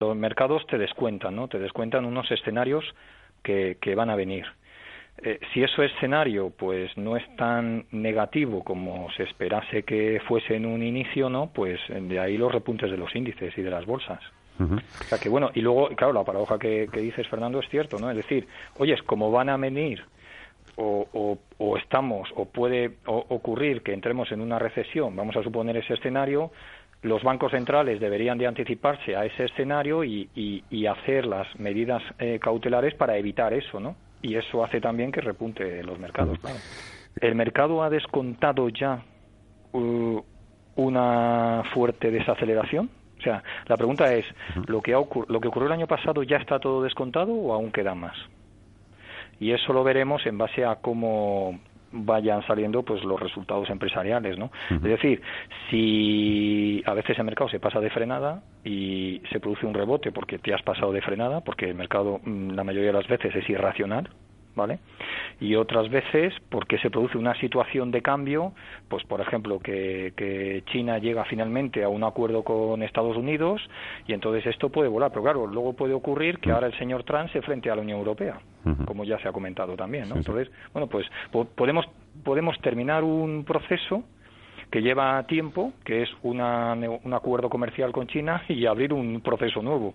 Los mercados te descuentan, ¿no? Te descuentan unos escenarios que, que van a venir. Eh, si ese escenario pues no es tan negativo como se esperase que fuese en un inicio, ¿no? Pues de ahí los repuntes de los índices y de las bolsas. O sea que bueno, y luego, claro, la paradoja que, que, dices, Fernando, es cierto, ¿no? Es decir, oye, como van a venir o, o, o estamos, o puede ocurrir que entremos en una recesión, vamos a suponer ese escenario, los bancos centrales deberían de anticiparse a ese escenario y, y, y hacer las medidas eh, cautelares para evitar eso, ¿no? Y eso hace también que repunte los mercados, claro. ¿El mercado ha descontado ya uh, una fuerte desaceleración? O sea, la pregunta es, ¿lo que, ha ¿lo que ocurrió el año pasado ya está todo descontado o aún queda más? Y eso lo veremos en base a cómo vayan saliendo pues los resultados empresariales, ¿no? Uh -huh. Es decir, si a veces el mercado se pasa de frenada y se produce un rebote porque te has pasado de frenada, porque el mercado la mayoría de las veces es irracional, ¿vale? Y otras veces porque se produce una situación de cambio, pues por ejemplo que, que, China llega finalmente a un acuerdo con Estados Unidos y entonces esto puede volar, pero claro, luego puede ocurrir que ahora el señor Trump se frente a la Unión Europea, como ya se ha comentado también, ¿no? Entonces, bueno, pues po podemos podemos terminar un proceso que lleva tiempo, que es una, un acuerdo comercial con China y abrir un proceso nuevo.